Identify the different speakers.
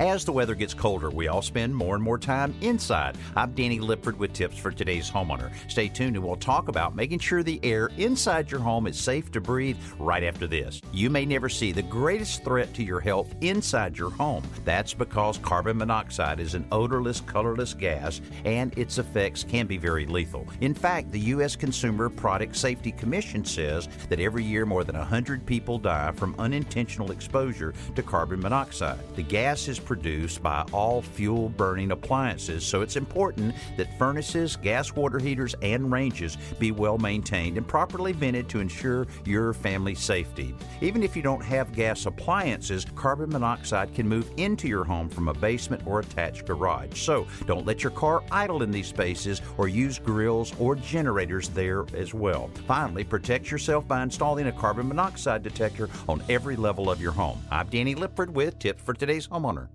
Speaker 1: As the weather gets colder, we all spend more and more time inside. I'm Danny Lipford with tips for today's homeowner. Stay tuned and we'll talk about making sure the air inside your home is safe to breathe right after this. You may never see the greatest threat to your health inside your home. That's because carbon monoxide is an odorless, colorless gas and its effects can be very lethal. In fact, the U.S. Consumer Product Safety Commission says that every year more than 100 people die from unintentional exposure to carbon monoxide. The gas is produced by all fuel burning appliances, so it's important that furnaces, gas water heaters, and ranges be well maintained and properly vented to ensure your family's safety. Even if you don't have gas appliances, carbon monoxide can move into your home from a basement or attached garage. So don't let your car idle in these spaces or use grills or generators there as well. Finally, protect yourself by installing a carbon monoxide detector on every level of your home. I'm Danny Lipford with Tips for Today's Homeowner.